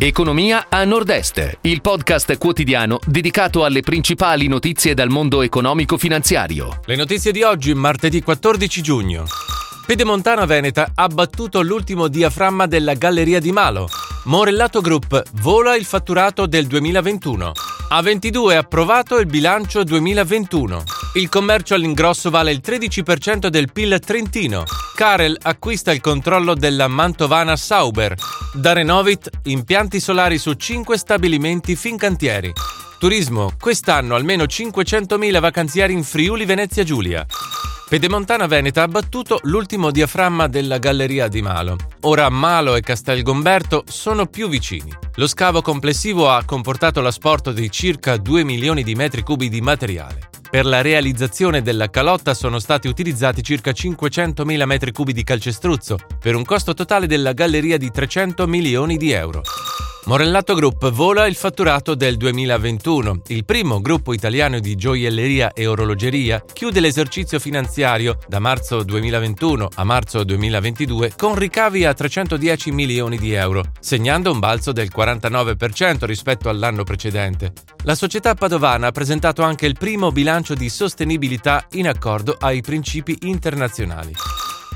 Economia a Nord-Est, il podcast quotidiano dedicato alle principali notizie dal mondo economico-finanziario. Le notizie di oggi, martedì 14 giugno. Pedemontana Veneta ha battuto l'ultimo diaframma della Galleria di Malo. Morellato Group vola il fatturato del 2021. A22 approvato il bilancio 2021. Il commercio all'ingrosso vale il 13% del PIL trentino. Karel acquista il controllo della Mantovana Sauber. Da Renovit, impianti solari su 5 stabilimenti Fincantieri. Turismo, quest'anno almeno 500.000 vacanzieri in Friuli Venezia Giulia. Pedemontana Veneta ha battuto l'ultimo diaframma della galleria di Malo. Ora Malo e Castelgomberto sono più vicini. Lo scavo complessivo ha comportato l'asporto di circa 2 milioni di metri cubi di materiale. Per la realizzazione della calotta sono stati utilizzati circa 500.000 m3 di calcestruzzo, per un costo totale della galleria di 300 milioni di euro. Morellato Group vola il fatturato del 2021. Il primo gruppo italiano di gioielleria e orologeria chiude l'esercizio finanziario da marzo 2021 a marzo 2022 con ricavi a 310 milioni di euro, segnando un balzo del 49% rispetto all'anno precedente. La società padovana ha presentato anche il primo bilancio di sostenibilità in accordo ai principi internazionali.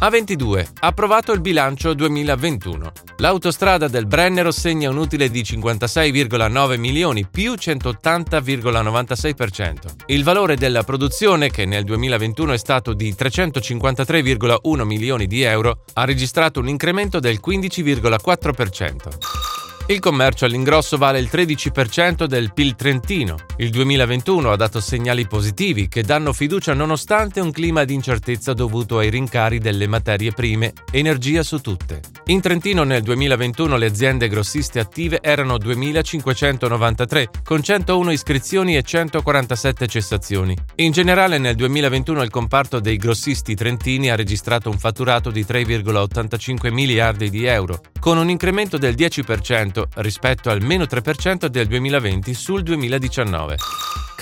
A22. Approvato il bilancio 2021. L'autostrada del Brennero segna un utile di 56,9 milioni più 180,96%. Il valore della produzione, che nel 2021 è stato di 353,1 milioni di euro, ha registrato un incremento del 15,4%. Il commercio all'ingrosso vale il 13% del PIL trentino. Il 2021 ha dato segnali positivi che danno fiducia nonostante un clima di incertezza dovuto ai rincari delle materie prime, energia su tutte. In Trentino nel 2021 le aziende grossiste attive erano 2.593, con 101 iscrizioni e 147 cessazioni. In generale nel 2021 il comparto dei grossisti trentini ha registrato un fatturato di 3,85 miliardi di euro, con un incremento del 10% rispetto al meno 3% del 2020 sul 2019.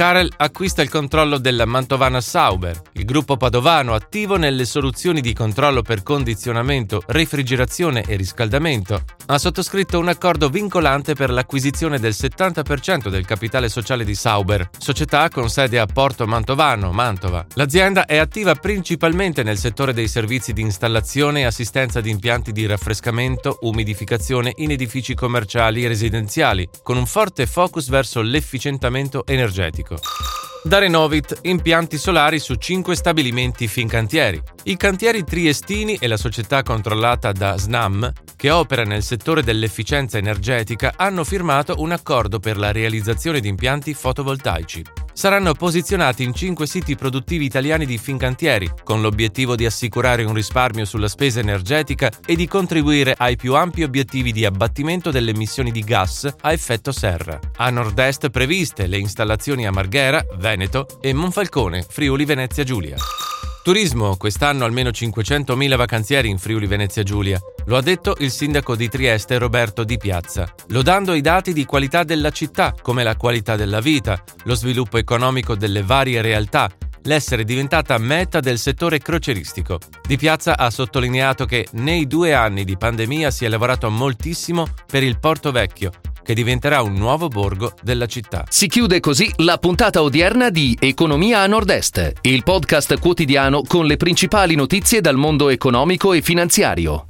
Karel acquista il controllo della Mantovana Sauber, il gruppo padovano attivo nelle soluzioni di controllo per condizionamento, refrigerazione e riscaldamento. Ha sottoscritto un accordo vincolante per l'acquisizione del 70% del capitale sociale di Sauber, società con sede a Porto Mantovano, Mantova. L'azienda è attiva principalmente nel settore dei servizi di installazione e assistenza di impianti di raffrescamento, umidificazione in edifici commerciali e residenziali, con un forte focus verso l'efficientamento energetico. Da Renovit, impianti solari su 5 stabilimenti Fincantieri. I cantieri triestini e la società controllata da SNAM, che opera nel settore dell'efficienza energetica, hanno firmato un accordo per la realizzazione di impianti fotovoltaici saranno posizionati in cinque siti produttivi italiani di Fincantieri, con l'obiettivo di assicurare un risparmio sulla spesa energetica e di contribuire ai più ampi obiettivi di abbattimento delle emissioni di gas a effetto serra. A nord-est previste le installazioni a Marghera, Veneto e Monfalcone, Friuli Venezia Giulia. Turismo, quest'anno almeno 500.000 vacanzieri in Friuli Venezia Giulia. Lo ha detto il sindaco di Trieste Roberto Di Piazza, lodando i dati di qualità della città, come la qualità della vita, lo sviluppo economico delle varie realtà, l'essere diventata meta del settore croceristico. Di Piazza ha sottolineato che nei due anni di pandemia si è lavorato moltissimo per il Porto Vecchio, che diventerà un nuovo borgo della città. Si chiude così la puntata odierna di Economia a Nord-Est, il podcast quotidiano con le principali notizie dal mondo economico e finanziario.